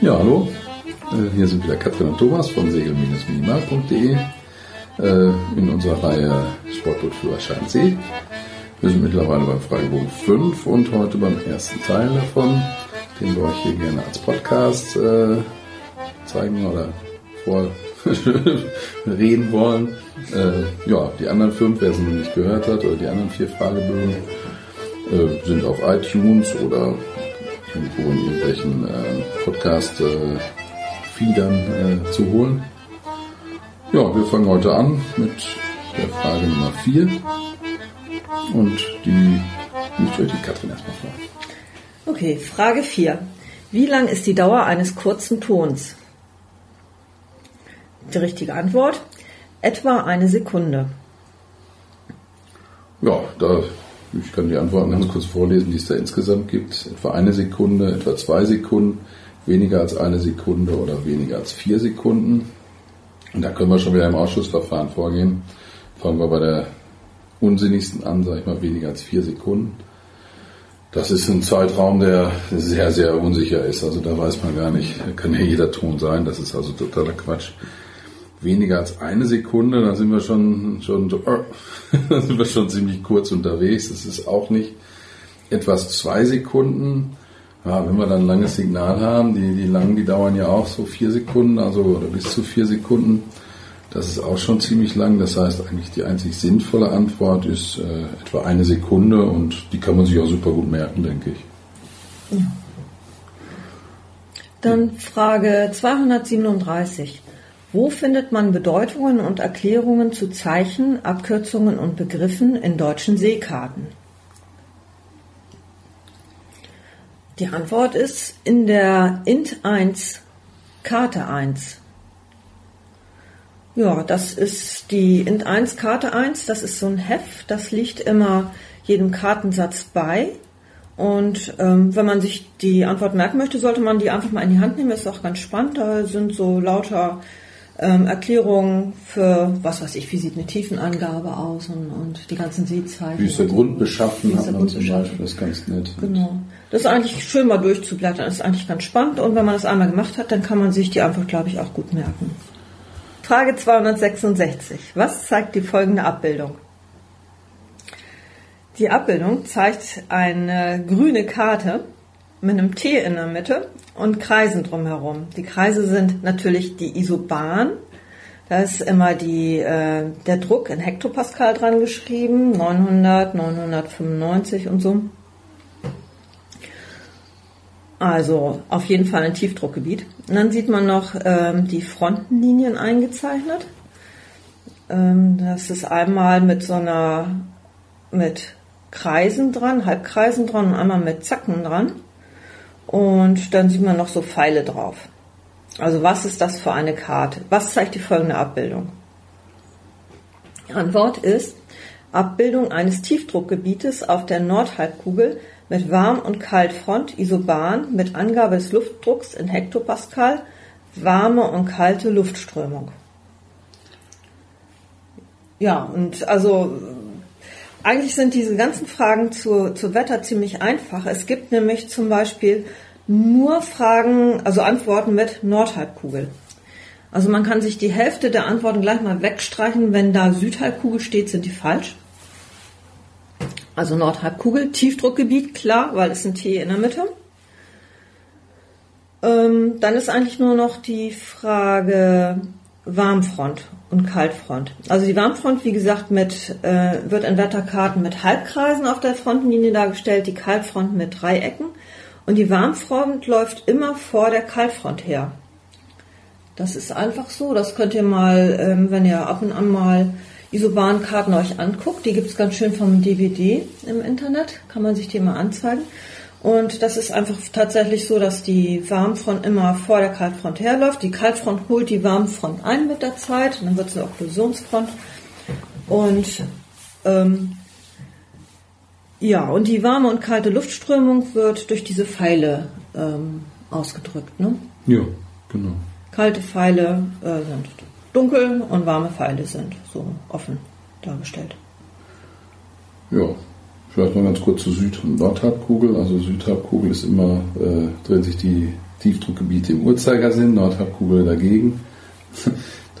Ja, hallo. Äh, Hier sind wieder Katrin und Thomas von segel-minimal.de äh, in unserer Reihe Sportbootführerschein C. Wir sind mittlerweile beim Fragebogen 5 und heute beim ersten Teil davon, den wir euch hier gerne als Podcast äh, zeigen oder vorreden wollen. Ja, die anderen fünf, wer sie noch nicht gehört hat, oder die anderen vier Fragebögen sind auf iTunes oder irgendwo in irgendwelchen äh, Podcast-Feedern äh, zu holen. Ja, wir fangen heute an mit der Frage Nummer 4. Und die liegt euch die Katrin erstmal vor. Okay, Frage 4. Wie lang ist die Dauer eines kurzen Tons? Die richtige Antwort? Etwa eine Sekunde. Ja, da, ich kann die Antworten ganz kurz vorlesen, die es da insgesamt gibt. Etwa eine Sekunde, etwa zwei Sekunden, weniger als eine Sekunde oder weniger als vier Sekunden. Und da können wir schon wieder im Ausschussverfahren vorgehen. Fangen wir bei der unsinnigsten an, sage ich mal, weniger als vier Sekunden. Das ist ein Zeitraum, der sehr, sehr unsicher ist. Also da weiß man gar nicht, kann ja jeder Ton sein. Das ist also totaler Quatsch. Weniger als eine Sekunde, da sind wir schon, schon, sind wir schon ziemlich kurz unterwegs. Das ist auch nicht etwas zwei Sekunden. Ja, wenn wir dann ein langes Signal haben, die, die langen, die dauern ja auch so vier Sekunden, also oder bis zu vier Sekunden. Das ist auch schon ziemlich lang. Das heißt, eigentlich die einzig sinnvolle Antwort ist äh, etwa eine Sekunde und die kann man sich auch super gut merken, denke ich. Dann Frage 237. Wo findet man Bedeutungen und Erklärungen zu Zeichen, Abkürzungen und Begriffen in deutschen Seekarten? Die Antwort ist in der Int 1, Karte 1. Ja, das ist die Int 1, Karte 1. Das ist so ein Heft, das liegt immer jedem Kartensatz bei. Und ähm, wenn man sich die Antwort merken möchte, sollte man die einfach mal in die Hand nehmen. Ist auch ganz spannend. Da sind so lauter ähm, Erklärungen für, was weiß ich, wie sieht eine Tiefenangabe aus und, und die ganzen Seezeichen. Wie ist der Grund beschaffen, hat man zum? Beispiel, das ist ganz nett. Genau. Das ist eigentlich schön mal durchzublättern. Das ist eigentlich ganz spannend. Und wenn man das einmal gemacht hat, dann kann man sich die Antwort, glaube ich, auch gut merken. Frage 266. Was zeigt die folgende Abbildung? Die Abbildung zeigt eine grüne Karte mit einem T in der Mitte und Kreisen drumherum. Die Kreise sind natürlich die Isobahn. Da ist immer die, äh, der Druck in Hektopascal dran geschrieben, 900, 995 und so. Also auf jeden Fall ein Tiefdruckgebiet. Und dann sieht man noch ähm, die Frontenlinien eingezeichnet. Ähm, das ist einmal mit so einer mit Kreisen dran, Halbkreisen dran und einmal mit Zacken dran. Und dann sieht man noch so Pfeile drauf. Also was ist das für eine Karte? Was zeigt die folgende Abbildung? Antwort ist Abbildung eines Tiefdruckgebietes auf der Nordhalbkugel mit Warm- und Kaltfront Isoban mit Angabe des Luftdrucks in Hektopascal, warme und kalte Luftströmung. Ja, und also eigentlich sind diese ganzen Fragen zu, zu Wetter ziemlich einfach. Es gibt nämlich zum Beispiel nur Fragen, also Antworten mit Nordhalbkugel. Also man kann sich die Hälfte der Antworten gleich mal wegstreichen. Wenn da Südhalbkugel steht, sind die falsch. Also Nordhalbkugel, Tiefdruckgebiet, klar, weil es ein T in der Mitte. Ähm, dann ist eigentlich nur noch die Frage Warmfront und Kaltfront. Also die Warmfront, wie gesagt, mit, äh, wird in Wetterkarten mit Halbkreisen auf der Frontenlinie dargestellt, die Kaltfront mit Dreiecken. Und die Warmfront läuft immer vor der Kaltfront her. Das ist einfach so. Das könnt ihr mal, ähm, wenn ihr ab und an mal Isobahnkarten euch anguckt, die gibt's ganz schön vom DVD im Internet, kann man sich die mal anzeigen. Und das ist einfach tatsächlich so, dass die Warmfront immer vor der Kaltfront herläuft. Die Kaltfront holt die Warmfront ein mit der Zeit, dann wird es eine Okklusionsfront. Und ähm, ja, und die warme und kalte Luftströmung wird durch diese Pfeile ähm, ausgedrückt. Ne? Ja, genau. Kalte Pfeile äh, sind dunkel und warme Pfeile sind so offen dargestellt. Ja, vielleicht mal ganz kurz zur Süd- und Nordhalbkugel. Also Südhalbkugel ist immer, äh, drehen sich die Tiefdruckgebiete im Uhrzeigersinn, Nordhalbkugel dagegen.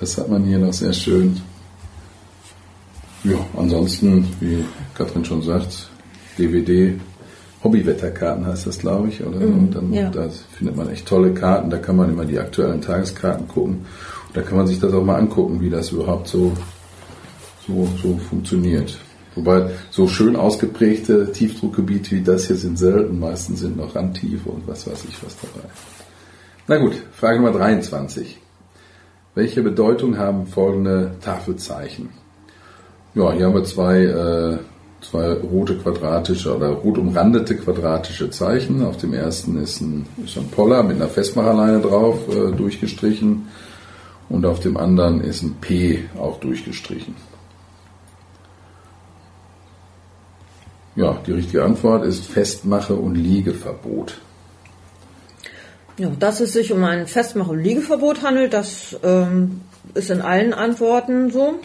Das hat man hier noch sehr schön. Ja, ansonsten, wie Katrin schon sagt, DVD, Hobbywetterkarten heißt das, glaube ich, oder? Mhm, Und dann ja. da findet man echt tolle Karten, da kann man immer die aktuellen Tageskarten gucken. Und da kann man sich das auch mal angucken, wie das überhaupt so, so, so funktioniert. Wobei so schön ausgeprägte Tiefdruckgebiete wie das hier sind selten, meistens sind noch Randtiefe und was weiß ich was dabei. Na gut, Frage Nummer 23. Welche Bedeutung haben folgende Tafelzeichen? Ja, hier haben wir zwei, äh, zwei rote quadratische oder rot umrandete quadratische Zeichen. Auf dem ersten ist ein, ist ein Poller mit einer Festmacherleine drauf äh, durchgestrichen und auf dem anderen ist ein P auch durchgestrichen. Ja, die richtige Antwort ist Festmache- und Liegeverbot. Ja, dass es sich um ein Festmach- und Liegeverbot handelt, das ähm, ist in allen Antworten so.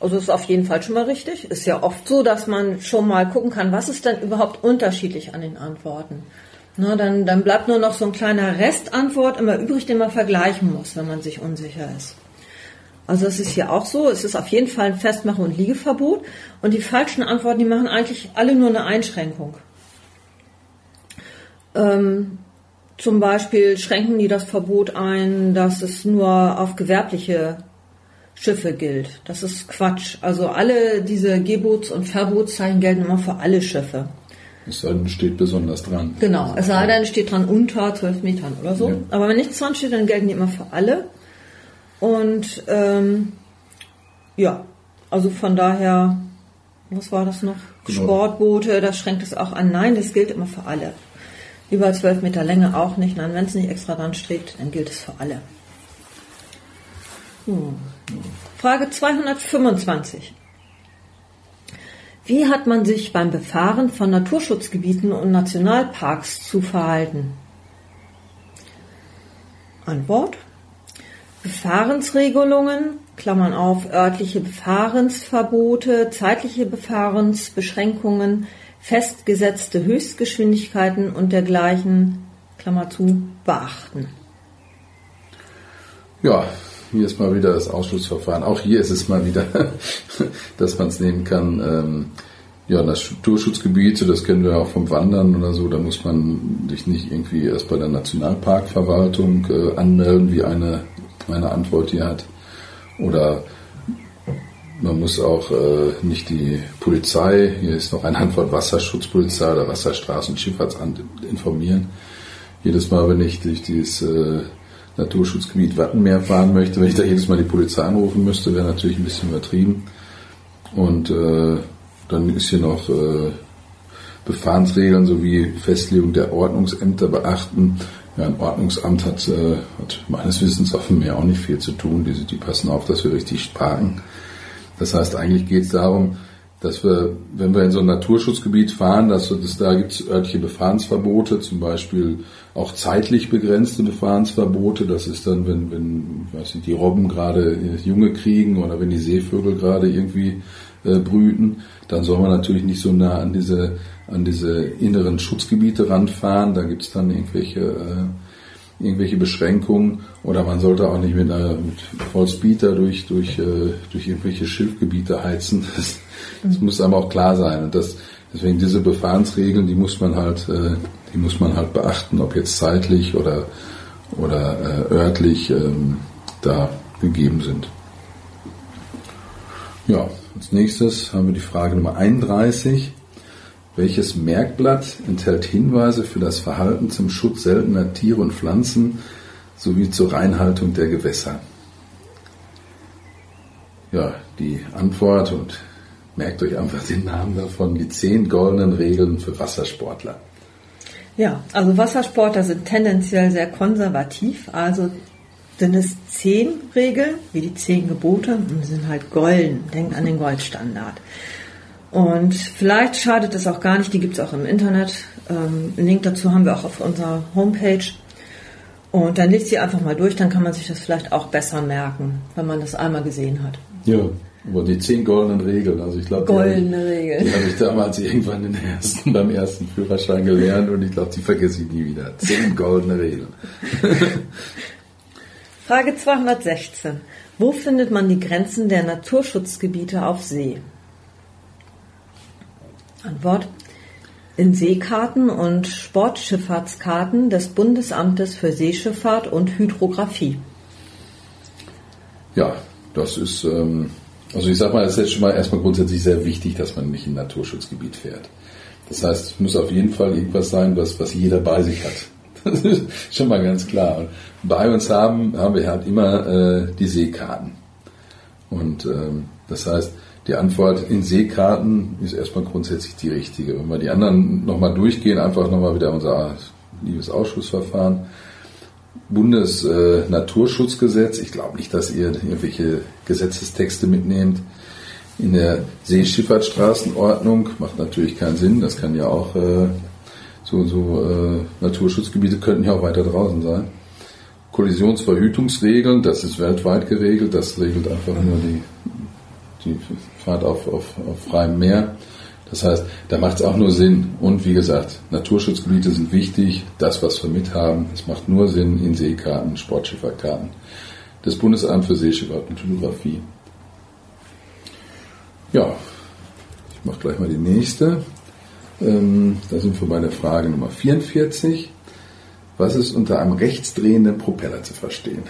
Also ist auf jeden Fall schon mal richtig. Ist ja oft so, dass man schon mal gucken kann, was ist denn überhaupt unterschiedlich an den Antworten. Na, dann, dann bleibt nur noch so ein kleiner Restantwort immer übrig, den man vergleichen muss, wenn man sich unsicher ist. Also es ist hier auch so, es ist auf jeden Fall ein Festmache- und Liegeverbot. Und die falschen Antworten, die machen eigentlich alle nur eine Einschränkung. Ähm, zum Beispiel schränken die das Verbot ein, dass es nur auf gewerbliche Schiffe gilt. Das ist Quatsch. Also alle diese Gebots- und Verbotszeichen gelten immer für alle Schiffe. Es sei denn, steht besonders dran. Genau, es sei denn, steht dran unter 12 Metern oder so. Ja. Aber wenn nichts dran steht, dann gelten die immer für alle. Und ähm, ja, also von daher, was war das noch? Genau. Sportboote, das schränkt es auch an. Nein, das gilt immer für alle. Über 12 Meter Länge auch nicht. Nein, wenn es nicht extra dran steht, dann gilt es für alle. Hm. Frage 225. Wie hat man sich beim Befahren von Naturschutzgebieten und Nationalparks zu verhalten? Antwort. Befahrensregelungen, Klammern auf, örtliche Befahrensverbote, zeitliche Befahrensbeschränkungen, festgesetzte Höchstgeschwindigkeiten und dergleichen, Klammer zu, beachten. Ja, hier ist mal wieder das Ausschlussverfahren. Auch hier ist es mal wieder, dass man es nehmen kann. Ähm, ja, das Naturschutzgebiet, das kennen wir auch vom Wandern oder so, da muss man sich nicht irgendwie erst bei der Nationalparkverwaltung äh, anmelden, wie eine, eine Antwort hier hat. Oder man muss auch äh, nicht die Polizei, hier ist noch eine Antwort Wasserschutzpolizei oder Wasserstraßenschifffahrtsamt informieren. Jedes Mal, wenn ich durch dieses äh, Naturschutzgebiet Wattenmeer fahren möchte, wenn ich da jedes Mal die Polizei anrufen müsste, wäre natürlich ein bisschen übertrieben. Und äh, dann ist hier noch äh, Befahrensregeln sowie Festlegung der Ordnungsämter beachten. Ja, ein Ordnungsamt hat, äh, hat meines Wissens auf dem Meer auch nicht viel zu tun. Die, die passen auf, dass wir richtig parken. Das heißt, eigentlich geht es darum, dass wir, wenn wir in so ein Naturschutzgebiet fahren, dass, dass da gibt es örtliche Befahrensverbote, zum Beispiel auch zeitlich begrenzte Befahrensverbote. Das ist dann, wenn, wenn weiß nicht, die Robben gerade Junge kriegen oder wenn die Seevögel gerade irgendwie äh, brüten, dann soll man natürlich nicht so nah an diese, an diese inneren Schutzgebiete ranfahren. Da gibt es dann irgendwelche äh, irgendwelche Beschränkungen oder man sollte auch nicht mit, einer, mit Vollspeed da durch, durch, äh, durch irgendwelche Schilfgebiete heizen. Das, das muss einem auch klar sein. Und das, deswegen diese Befahrensregeln, die muss man halt, äh, die muss man halt beachten, ob jetzt zeitlich oder, oder äh, örtlich ähm, da gegeben sind. Ja, als nächstes haben wir die Frage Nummer 31. Welches Merkblatt enthält Hinweise für das Verhalten zum Schutz seltener Tiere und Pflanzen sowie zur Reinhaltung der Gewässer? Ja, die Antwort und merkt euch einfach den Namen davon, die zehn goldenen Regeln für Wassersportler. Ja, also Wassersportler sind tendenziell sehr konservativ, also sind es zehn Regeln, wie die zehn Gebote, und die sind halt golden. Denkt an den Goldstandard. Und vielleicht schadet es auch gar nicht, die gibt es auch im Internet. Ähm, einen Link dazu haben wir auch auf unserer Homepage. Und dann lest sie einfach mal durch, dann kann man sich das vielleicht auch besser merken, wenn man das einmal gesehen hat. Ja, Aber die zehn goldenen Regeln, also ich glaube, goldene Regeln. Die habe ich damals irgendwann in ersten, beim ersten Führerschein gelernt und ich glaube, die vergesse ich nie wieder. Zehn goldene Regeln. Frage 216. Wo findet man die Grenzen der Naturschutzgebiete auf See? Antwort. In Seekarten und Sportschifffahrtskarten des Bundesamtes für Seeschifffahrt und Hydrographie. Ja, das ist, ähm, also ich sag mal, es ist jetzt schon mal erstmal grundsätzlich sehr wichtig, dass man nicht in ein Naturschutzgebiet fährt. Das heißt, es muss auf jeden Fall irgendwas sein, was, was jeder bei sich hat. Das ist schon mal ganz klar. Und bei uns haben, haben wir halt immer äh, die Seekarten. Und ähm, das heißt, die Antwort in Seekarten ist erstmal grundsätzlich die richtige. Wenn wir die anderen nochmal durchgehen, einfach nochmal wieder unser liebes Ausschussverfahren. Bundesnaturschutzgesetz. Äh, ich glaube nicht, dass ihr irgendwelche Gesetzestexte mitnehmt. In der Seeschifffahrtsstraßenordnung macht natürlich keinen Sinn. Das kann ja auch äh, so, so äh, Naturschutzgebiete könnten ja auch weiter draußen sein. Kollisionsverhütungsregeln, das ist weltweit geregelt. Das regelt einfach nur die, die Fahrt auf, auf, auf freiem Meer. Das heißt, da macht es auch nur Sinn. Und wie gesagt, Naturschutzgebiete sind wichtig. Das, was wir mithaben, es macht nur Sinn in Seekarten, Sportschifferkarten. Das Bundesamt für Seeschifffahrt und Hydrographie. Ja, ich mache gleich mal die nächste. Ähm, da sind wir bei der Frage Nummer 44. Was ist unter einem rechtsdrehenden Propeller zu verstehen?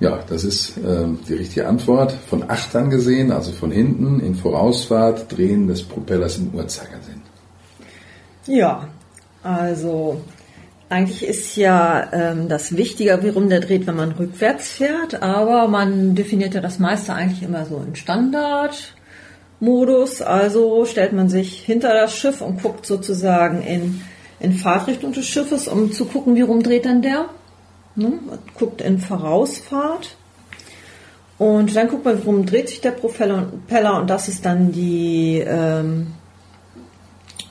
Ja, das ist ähm, die richtige Antwort. Von Achtern gesehen, also von hinten in Vorausfahrt, Drehen des Propellers im Uhrzeigersinn. Ja, also eigentlich ist ja ähm, das wichtiger, warum der dreht, wenn man rückwärts fährt, aber man definiert ja das meiste eigentlich immer so in Standardmodus. Also stellt man sich hinter das Schiff und guckt sozusagen in, in Fahrtrichtung des Schiffes, um zu gucken, wie rum dreht dann der. Ne? Guckt in Vorausfahrt. Und dann guckt man, warum dreht sich der Propeller und das ist dann die, ähm,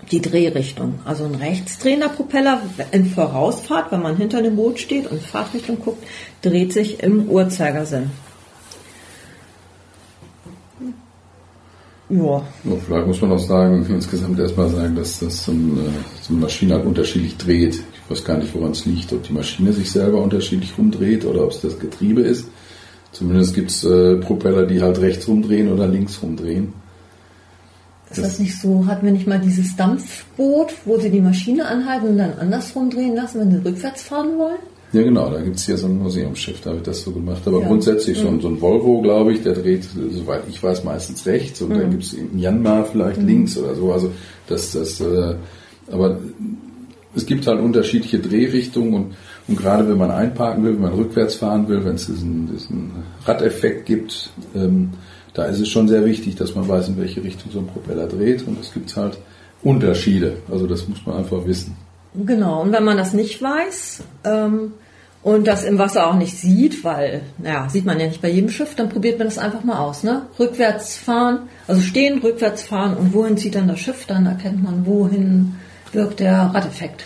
die Drehrichtung. Also ein rechtsdrehender Propeller in Vorausfahrt, wenn man hinter dem Boot steht und Fahrtrichtung guckt, dreht sich im Uhrzeigersinn. Ja. ja. Vielleicht muss man auch sagen, insgesamt erstmal sagen, dass das so, ein, äh, so eine Maschine halt unterschiedlich dreht. Ich weiß gar nicht, woran es liegt, ob die Maschine sich selber unterschiedlich rumdreht oder ob es das Getriebe ist. Zumindest gibt es äh, Propeller, die halt rechts rumdrehen oder links rumdrehen. Ist das, das nicht so? Hatten wir nicht mal dieses Dampfboot, wo sie die Maschine anhalten und dann andersrum drehen lassen, wenn sie rückwärts fahren wollen? Ja, genau, da gibt es hier so ein Museumsschiff, da wird das so gemacht. Aber ja. grundsätzlich mhm. so, ein, so ein Volvo, glaube ich, der dreht, soweit ich weiß, meistens rechts und mhm. dann gibt es in Myanmar vielleicht mhm. links oder so. Also das, das, äh, aber es gibt halt unterschiedliche Drehrichtungen und, und gerade wenn man einparken will, wenn man rückwärts fahren will, wenn es diesen, diesen Radeffekt gibt, ähm, da ist es schon sehr wichtig, dass man weiß, in welche Richtung so ein Propeller dreht und es gibt halt Unterschiede. Also das muss man einfach wissen. Genau, und wenn man das nicht weiß ähm, und das im Wasser auch nicht sieht, weil, naja, sieht man ja nicht bei jedem Schiff, dann probiert man das einfach mal aus. Ne? Rückwärts fahren, also stehen, rückwärts fahren und wohin zieht dann das Schiff, dann erkennt man, wohin wirkt der Radeffekt.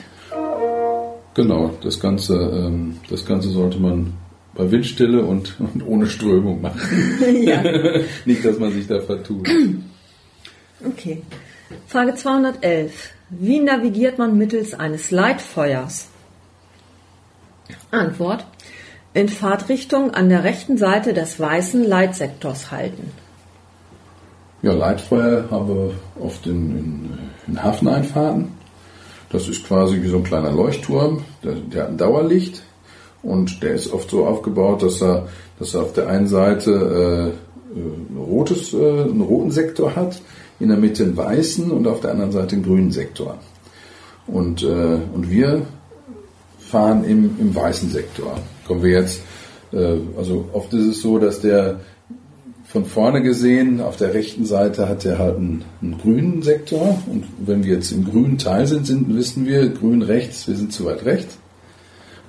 Genau, das Ganze, ähm, das Ganze sollte man bei Windstille und, und ohne Strömung machen. ja. Nicht, dass man sich da vertut. Okay. Frage 211. Wie navigiert man mittels eines Leitfeuers? Antwort. In Fahrtrichtung an der rechten Seite des weißen Leitsektors halten. Ja, Leitfeuer haben wir oft in, in, in Hafeneinfahrten. Das ist quasi wie so ein kleiner Leuchtturm, der, der, hat ein Dauerlicht und der ist oft so aufgebaut, dass er, dass er auf der einen Seite äh, äh, rotes, äh, einen roten Sektor hat, in der Mitte einen weißen und auf der anderen Seite einen grünen Sektor. Und, äh, und wir fahren im, im weißen Sektor. Kommen wir jetzt, äh, also oft ist es so, dass der von vorne gesehen, auf der rechten Seite hat er halt einen, einen, grünen Sektor. Und wenn wir jetzt im grünen Teil sind, sind, wissen wir, grün rechts, wir sind zu weit rechts.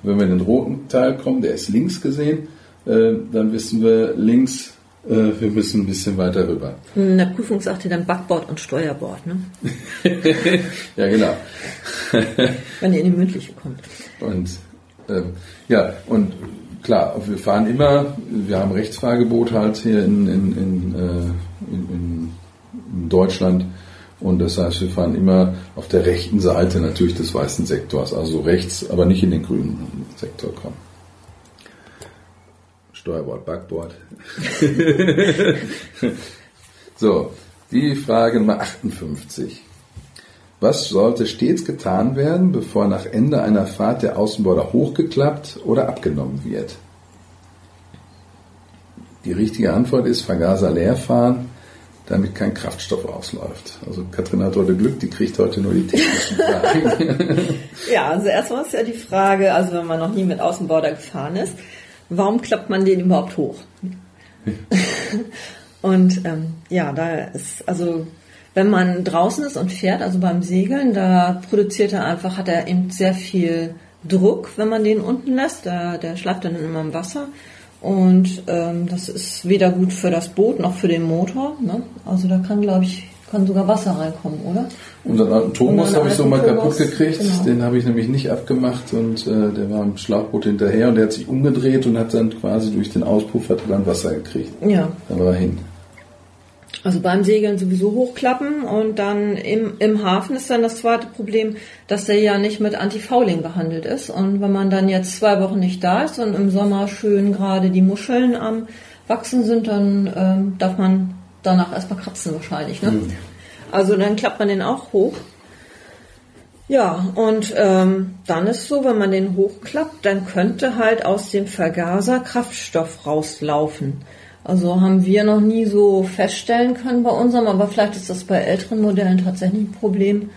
Und wenn wir in den roten Teil kommen, der ist links gesehen, äh, dann wissen wir links, äh, wir müssen ein bisschen weiter rüber. In der Prüfung sagt ihr dann Backbord und Steuerbord, ne? ja, genau. wenn ihr in die mündliche kommt. Und Ähm, ja, und klar, wir fahren immer, wir haben Rechtsfahrgebot halt hier in, in, in, äh, in, in Deutschland. Und das heißt, wir fahren immer auf der rechten Seite natürlich des weißen Sektors, also rechts, aber nicht in den grünen Sektor kommen. Steuerbord, Backbord. so, die Frage Nummer 58. Was sollte stets getan werden, bevor nach Ende einer Fahrt der Außenborder hochgeklappt oder abgenommen wird? Die richtige Antwort ist Vergaser leer fahren, damit kein Kraftstoff ausläuft. Also Katrin hat heute Glück, die kriegt heute nur die technischen Fragen. ja, also erstmal ist ja die Frage, also wenn man noch nie mit Außenborder gefahren ist, warum klappt man den überhaupt hoch? und ähm, ja, da ist also wenn man draußen ist und fährt, also beim Segeln, da produziert er einfach, hat er eben sehr viel Druck, wenn man den unten lässt. Der, der schleift dann immer im Wasser. Und ähm, das ist weder gut für das Boot noch für den Motor. Ne? Also da kann, glaube ich, kann sogar Wasser reinkommen, oder? Unseren alten Thomas habe ich so mal kaputt gekriegt. Genau. Den habe ich nämlich nicht abgemacht und äh, der war im Schlauchboot hinterher und der hat sich umgedreht und hat dann quasi durch den Auspuff hat dann Wasser gekriegt. Ja. Da war er hin. Also beim Segeln sowieso hochklappen und dann im, im Hafen ist dann das zweite Problem, dass der ja nicht mit Antifouling behandelt ist. Und wenn man dann jetzt zwei Wochen nicht da ist und im Sommer schön gerade die Muscheln am Wachsen sind, dann ähm, darf man danach erstmal kratzen wahrscheinlich. Ne? Mhm. Also dann klappt man den auch hoch. Ja, und ähm, dann ist so, wenn man den hochklappt, dann könnte halt aus dem Vergaser Kraftstoff rauslaufen. Also haben wir noch nie so feststellen können bei unserem, aber vielleicht ist das bei älteren Modellen tatsächlich ein Problem.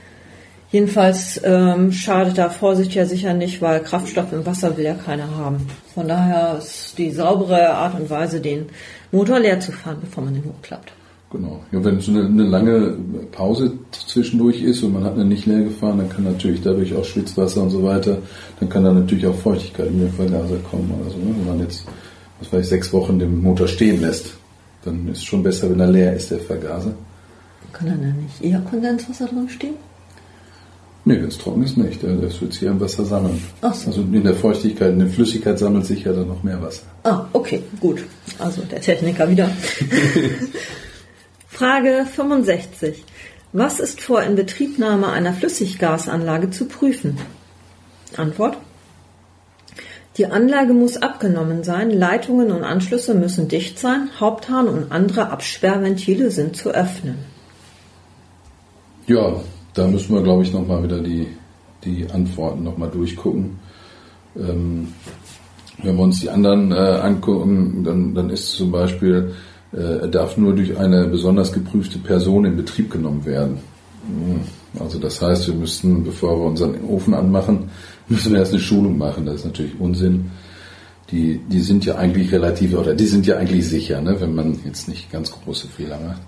Jedenfalls ähm, schadet da Vorsicht ja sicher nicht, weil Kraftstoff im Wasser will ja keiner haben. Von daher ist die saubere Art und Weise, den Motor leer zu fahren, bevor man den hochklappt. Genau. Ja, wenn so eine, eine, lange Pause zwischendurch ist und man hat eine nicht leer gefahren, dann kann natürlich dadurch auch Schwitzwasser und so weiter, dann kann da natürlich auch Feuchtigkeit in den Vergaser kommen. Also ne, wenn man jetzt was weiß ich, sechs Wochen den Motor stehen lässt, dann ist es schon besser, wenn er leer ist, der Vergaser. Kann er denn nicht eher Kondenswasser drin stehen? Nee, wenn es trocken ist, nicht. Das wird sich ja im Wasser sammeln. Ach so. Also in der Feuchtigkeit, in der Flüssigkeit sammelt sich ja dann noch mehr Wasser. Ah, okay, gut. Also der Techniker wieder. Frage 65. Was ist vor Inbetriebnahme einer Flüssiggasanlage zu prüfen? Antwort. Die Anlage muss abgenommen sein, Leitungen und Anschlüsse müssen dicht sein, Haupthahn und andere Absperrventile sind zu öffnen. Ja, da müssen wir, glaube ich, nochmal wieder die, die Antworten nochmal durchgucken. Ähm, wenn wir uns die anderen äh, angucken, dann, dann ist zum Beispiel, äh, er darf nur durch eine besonders geprüfte Person in Betrieb genommen werden. Hm. Also das heißt, wir müssten, bevor wir unseren Ofen anmachen, müssen wir erst eine Schulung machen. Das ist natürlich Unsinn. Die, die sind ja eigentlich relativ, oder die sind ja eigentlich sicher, ne, wenn man jetzt nicht ganz große Fehler macht.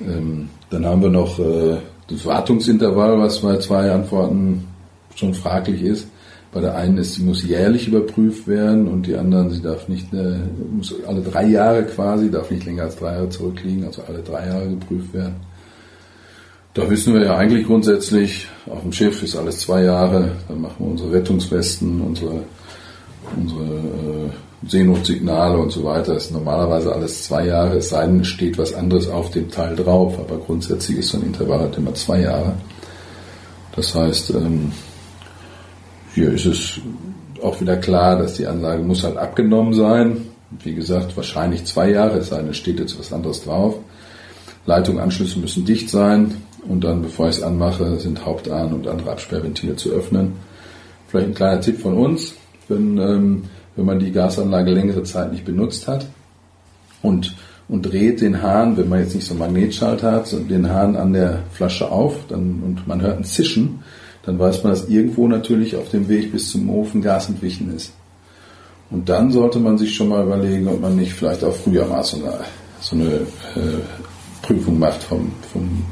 Ähm, dann haben wir noch äh, das Wartungsintervall, was bei zwei Antworten schon fraglich ist. Bei der einen ist, sie muss jährlich überprüft werden und die anderen, sie darf nicht, äh, muss alle drei Jahre quasi, darf nicht länger als drei Jahre zurückliegen, also alle drei Jahre geprüft werden. Da wissen wir ja eigentlich grundsätzlich, auf dem Schiff ist alles zwei Jahre, dann machen wir unsere Rettungswesten, unsere, unsere äh, Seenotsignale und so weiter. Ist normalerweise alles zwei Jahre, es sei denn, es steht was anderes auf dem Teil drauf, aber grundsätzlich ist so ein Intervall halt immer zwei Jahre. Das heißt, ähm, hier ist es auch wieder klar, dass die Anlage muss halt abgenommen sein. Wie gesagt, wahrscheinlich zwei Jahre, es sei denn, es steht jetzt was anderes drauf. Leitungsanschlüsse müssen dicht sein und dann, bevor ich es anmache, sind Hauptarm und andere Absperrventile zu öffnen. Vielleicht ein kleiner Tipp von uns, wenn, ähm, wenn man die Gasanlage längere Zeit nicht benutzt hat und, und dreht den Hahn, wenn man jetzt nicht so einen Magnetschalter hat, den Hahn an der Flasche auf dann, und man hört ein Zischen, dann weiß man, dass irgendwo natürlich auf dem Weg bis zum Ofen Gas entwichen ist. Und dann sollte man sich schon mal überlegen, ob man nicht vielleicht auch früher mal so eine, so eine äh, Prüfung macht vom, vom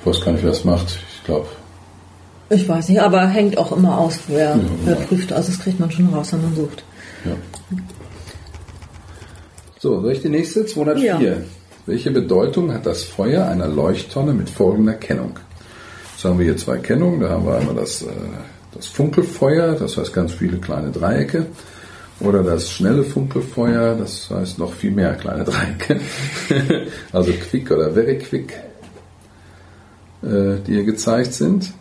ich weiß gar nicht, wer es macht. Ich glaube. Ich weiß nicht, aber hängt auch immer aus, wer, ja, wer ja. prüft. Also das kriegt man schon raus, wenn man sucht. Ja. So, soll ich die nächste? 204. Ja. Welche Bedeutung hat das Feuer einer Leuchttonne mit folgender Kennung? Jetzt haben wir hier zwei Kennungen. Da haben wir einmal das, äh, das Funkelfeuer, das heißt ganz viele kleine Dreiecke, oder das schnelle Funkelfeuer, das heißt noch viel mehr kleine Dreiecke, also quick oder very quick, äh, die hier gezeigt sind.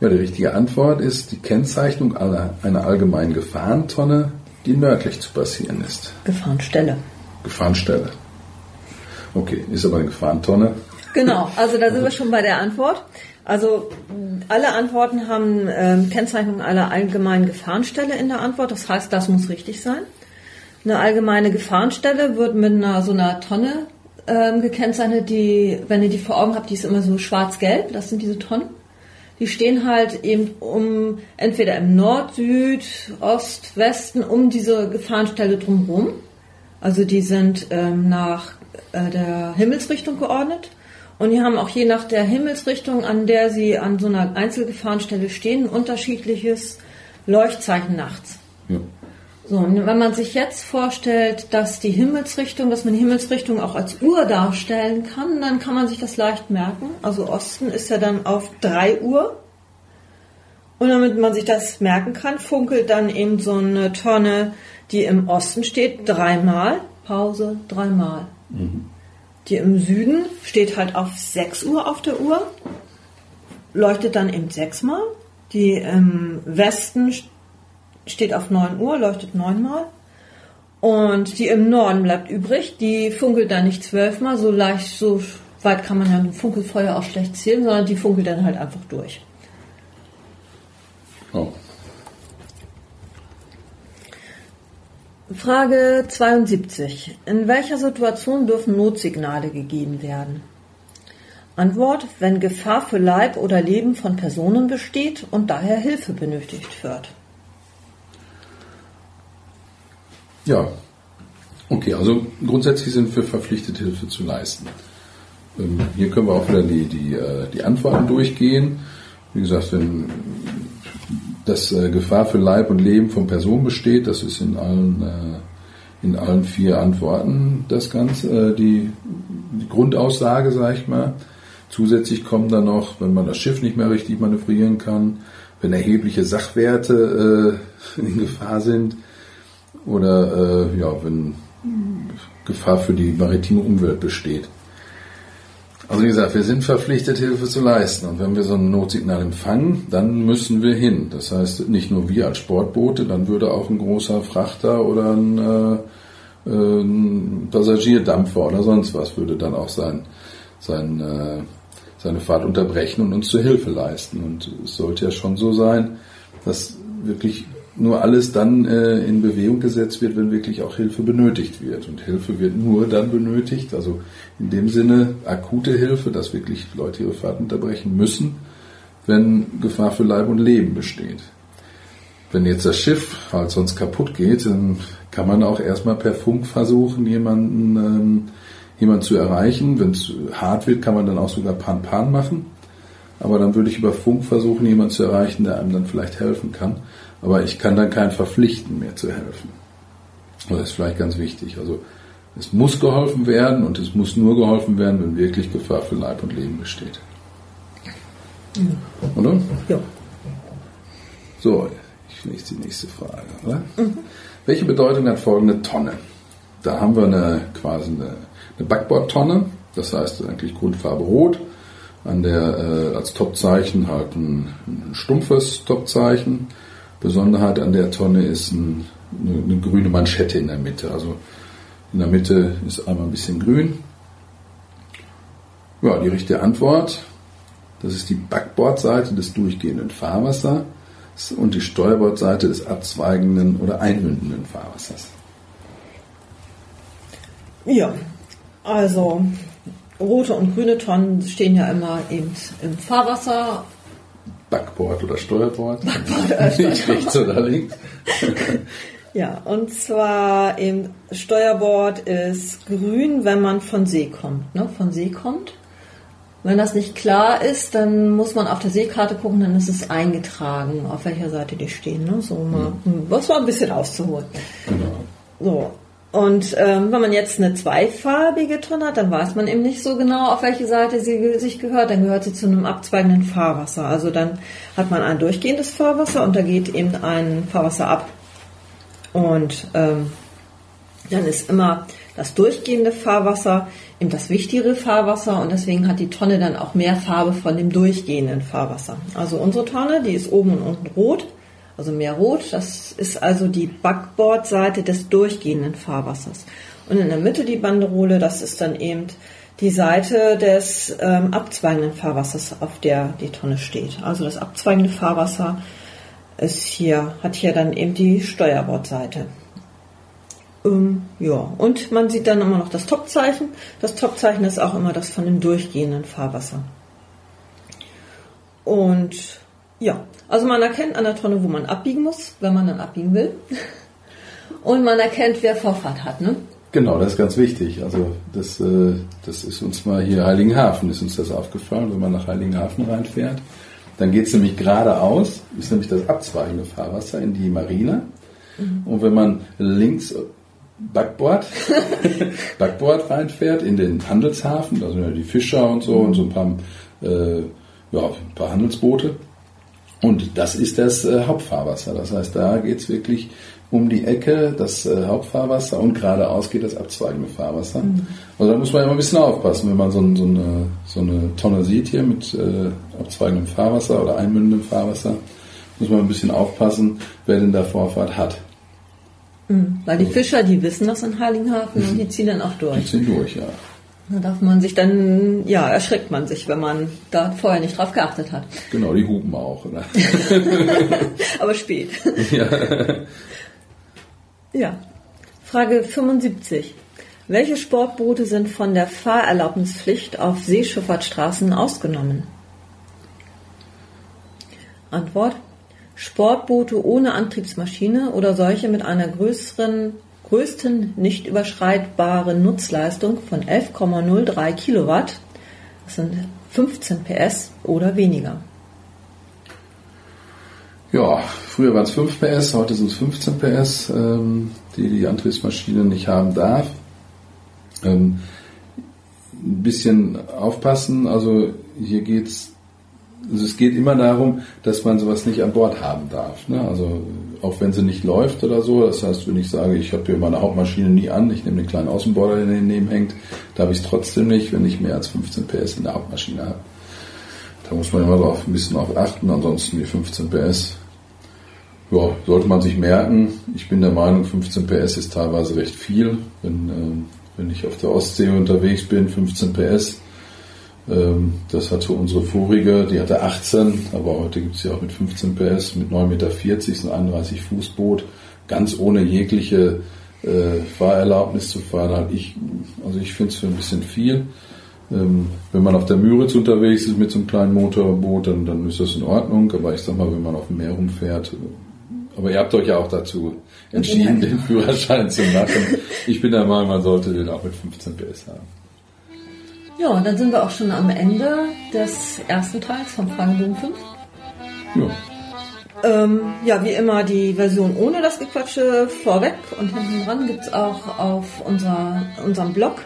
Ja, die richtige Antwort ist die Kennzeichnung einer, einer allgemeinen Gefahrentonne, die nördlich zu passieren ist. Gefahrenstelle. Gefahrenstelle. Okay, ist aber eine Gefahrentonne. Genau, also da sind wir schon bei der Antwort. Also alle Antworten haben ähm, Kennzeichnung einer allgemeinen Gefahrenstelle in der Antwort. Das heißt, das muss richtig sein. Eine allgemeine Gefahrenstelle wird mit einer so einer Tonne ähm, gekennzeichnet, die, wenn ihr die vor Augen habt, die ist immer so schwarz-gelb. Das sind diese Tonnen. Die stehen halt eben um entweder im Nord, Süd, Ost, Westen um diese Gefahrenstelle drumherum. Also die sind ähm, nach äh, der Himmelsrichtung geordnet. Und die haben auch je nach der Himmelsrichtung, an der sie an so einer Einzelgefahrenstelle stehen, ein unterschiedliches Leuchtzeichen nachts. Ja. So, und wenn man sich jetzt vorstellt, dass die Himmelsrichtung, dass man die Himmelsrichtung auch als Uhr darstellen kann, dann kann man sich das leicht merken. Also Osten ist ja dann auf 3 Uhr. Und damit man sich das merken kann, funkelt dann eben so eine Tonne, die im Osten steht, dreimal. Pause, dreimal. Mhm. Die im Süden steht halt auf 6 Uhr auf der Uhr, leuchtet dann eben sechsmal. Die im Westen steht auf 9 Uhr, leuchtet neunmal. Und die im Norden bleibt übrig, die funkelt dann nicht zwölfmal, so leicht, so weit kann man ja ein Funkelfeuer auch schlecht zählen, sondern die funkelt dann halt einfach durch. Oh. Frage 72. In welcher Situation dürfen Notsignale gegeben werden? Antwort, wenn Gefahr für Leib oder Leben von Personen besteht und daher Hilfe benötigt wird. Ja, okay, also grundsätzlich sind wir verpflichtet, Hilfe zu leisten. Ähm, hier können wir auch wieder die, die, äh, die Antworten durchgehen. Wie gesagt, wenn das äh, Gefahr für Leib und Leben von Personen besteht, das ist in allen, äh, in allen vier Antworten das Ganze, die, die Grundaussage, sag ich mal. Zusätzlich kommen dann noch, wenn man das Schiff nicht mehr richtig manövrieren kann, wenn erhebliche Sachwerte in Gefahr sind, oder äh, ja, wenn Gefahr für die maritime Umwelt besteht. Also wie gesagt, wir sind verpflichtet, Hilfe zu leisten. Und wenn wir so ein Notsignal empfangen, dann müssen wir hin. Das heißt, nicht nur wir als Sportboote, dann würde auch ein großer Frachter oder ein, äh, ein Passagierdampfer oder sonst was würde dann auch sein, sein, äh, seine Fahrt unterbrechen und uns zur Hilfe leisten. Und es sollte ja schon so sein, dass wirklich nur alles dann äh, in Bewegung gesetzt wird, wenn wirklich auch Hilfe benötigt wird. Und Hilfe wird nur dann benötigt, also in dem Sinne akute Hilfe, dass wirklich Leute ihre Fahrt unterbrechen müssen, wenn Gefahr für Leib und Leben besteht. Wenn jetzt das Schiff halt sonst kaputt geht, dann kann man auch erstmal per Funk versuchen, jemanden, ähm, jemanden zu erreichen. Wenn es hart wird, kann man dann auch sogar Pan-Pan machen. Aber dann würde ich über Funk versuchen, jemanden zu erreichen, der einem dann vielleicht helfen kann. Aber ich kann dann keinen verpflichten, mir zu helfen. das ist vielleicht ganz wichtig. Also es muss geholfen werden und es muss nur geholfen werden, wenn wirklich Gefahr für Leib und Leben besteht. Oder? Ja. So, ich lese die nächste Frage. Mhm. Welche Bedeutung hat folgende Tonne? Da haben wir eine quasi eine, eine Backbordtonne, das heißt eigentlich Grundfarbe rot. An der äh, als Topzeichen halt ein, ein stumpfes Topzeichen Besonderheit an der Tonne ist ein, eine, eine, grüne Manschette in der Mitte. Also in der Mitte ist einmal ein bisschen grün. Ja, die richtige Antwort, das ist die Backbordseite des durchgehenden Fahrwassers und die Steuerbordseite des abzweigenden oder einmündenden Fahrwassers. Ja, also rote und grüne Tonnen stehen ja immer eben im Fahrwasser Backboard oder Steuerbord. Backboard oder Steuerbord. Nicht rechts oder links. ja, und zwar im Steuerbord ist grün, wenn man von See kommt. Ne? Von See kommt. Wenn das nicht klar ist, dann muss man auf der Seekarte gucken, dann ist es eingetragen, auf welcher Seite die stehen. Ne? So mal, hm. was war ein bisschen auszuholen. Genau. So. Und ähm, wenn man jetzt eine zweifarbige Tonne hat, dann weiß man eben nicht so genau, auf welche Seite sie sich gehört. Dann gehört sie zu einem abzweigenden Fahrwasser. Also dann hat man ein durchgehendes Fahrwasser und da geht eben ein Fahrwasser ab. Und ähm, dann ist immer das durchgehende Fahrwasser eben das wichtigere Fahrwasser und deswegen hat die Tonne dann auch mehr Farbe von dem durchgehenden Fahrwasser. Also unsere Tonne, die ist oben und unten rot also mehr rot. Das ist also die Backbordseite des durchgehenden Fahrwassers. Und in der Mitte die Banderole, das ist dann eben die Seite des ähm, abzweigenden Fahrwassers, auf der die Tonne steht. Also das abzweigende Fahrwasser ist hier, hat hier dann eben die Steuerbordseite. Ähm, ja, und man sieht dann immer noch das Topzeichen. Das Topzeichen ist auch immer das von dem durchgehenden Fahrwasser. Und ja, also man erkennt an der Tonne, wo man abbiegen muss, wenn man dann abbiegen will. Und man erkennt, wer Vorfahrt hat, ne? Genau, das ist ganz wichtig. Also das, äh, das ist uns mal hier Heiligenhafen, ist uns das aufgefallen, wenn man nach Heiligenhafen reinfährt. Dann geht es nämlich geradeaus, ist nämlich das abzweigende Fahrwasser in die Marine. Mhm. Und wenn man links Backbord, Backbord reinfährt in den Handelshafen, da sind ja die Fischer und so und so ein paar, äh, ja, ein paar Handelsboote. Und das ist das äh, Hauptfahrwasser. Das heißt, da geht's wirklich um die Ecke, das äh, Hauptfahrwasser und geradeaus geht das abzweigende Fahrwasser. Mhm. Also da muss man immer ein bisschen aufpassen, wenn man so, so, eine, so eine Tonne sieht hier mit äh, abzweigendem Fahrwasser oder einmündendem Fahrwasser, muss man ein bisschen aufpassen, wer denn da Vorfahrt hat. Mhm. Weil die Fischer, die wissen das in Heiligenhafen und die ziehen dann auch durch. Die ziehen durch, ja. Da darf man sich dann, ja, erschreckt man sich, wenn man da vorher nicht drauf geachtet hat. Genau, die hupen auch. Oder? Aber spät. Ja. ja. Frage 75. Welche Sportboote sind von der Fahrerlaubnispflicht auf Seeschifffahrtsstraßen ausgenommen? Antwort. Sportboote ohne Antriebsmaschine oder solche mit einer größeren größten nicht überschreitbaren Nutzleistung von 11,03 Kilowatt, das sind 15 PS oder weniger. Ja, früher waren es 5 PS, heute sind es 15 PS, ähm, die die Antriebsmaschine nicht haben darf. Ähm, ein bisschen aufpassen, also hier geht es also es geht immer darum, dass man sowas nicht an Bord haben darf. Ne? Also auch wenn sie nicht läuft oder so. Das heißt, wenn ich sage, ich habe hier meine Hauptmaschine nie an, ich nehme den kleinen Außenborder, der daneben hängt, darf ich es trotzdem nicht, wenn ich mehr als 15 PS in der Hauptmaschine habe. Da muss man immer drauf, ein bisschen auf achten. Ansonsten die 15 PS, ja, sollte man sich merken. Ich bin der Meinung, 15 PS ist teilweise recht viel. Wenn, äh, wenn ich auf der Ostsee unterwegs bin, 15 PS ähm, das hatte unsere vorige, die hatte 18, aber heute gibt es ja auch mit 15 PS, mit 9,40 Meter, ist ein 31 Fuß Boot, ganz ohne jegliche äh, Fahrerlaubnis zu fahren. Ich, also ich finde es für ein bisschen viel. Ähm, wenn man auf der Müritz unterwegs ist mit so einem kleinen Motorboot, dann, dann ist das in Ordnung. Aber ich sag mal, wenn man auf dem Meer rumfährt, aber ihr habt euch ja auch dazu entschieden, den Führerschein zu machen. Ich bin der Meinung, man sollte den auch mit 15 PS haben. Ja, und dann sind wir auch schon am Ende des ersten Teils vom Fragebogen 5. Ja. Ähm, ja, wie immer die Version ohne das Gequatsche vorweg und hinten dran gibt es auch auf unserer, unserem Blog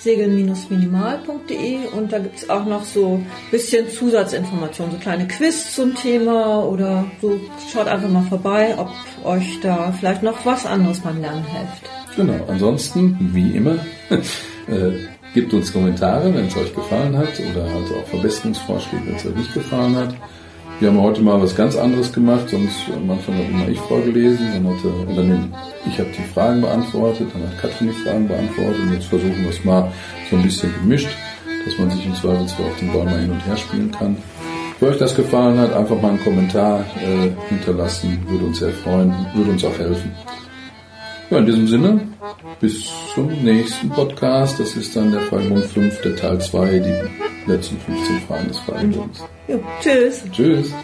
segel-minimal.de und da gibt es auch noch so ein bisschen Zusatzinformationen, so kleine Quiz zum Thema oder so. Schaut einfach mal vorbei, ob euch da vielleicht noch was anderes beim Lernen hilft. Genau, ansonsten, wie immer, äh, Gebt uns Kommentare, wenn es euch gefallen hat oder halt auch Verbesserungsvorschläge, wenn es euch nicht gefallen hat. Wir haben heute mal was ganz anderes gemacht, sonst am Anfang habe immer ich vorgelesen, dann hatte, dann ich habe die Fragen beantwortet, dann hat Katrin die Fragen beantwortet und jetzt versuchen wir es mal so ein bisschen gemischt, dass man sich im Zweifelsfall auf den Ball mal hin und her spielen kann. Wenn euch das gefallen hat, einfach mal einen Kommentar äh, hinterlassen, würde uns sehr freuen, würde uns auch helfen. Ja, in diesem Sinne, bis zum nächsten Podcast. Das ist dann der Fragebogen 5, der Teil 2, die letzten 15 Fragen des Fragebogens. Ja, tschüss. Tschüss.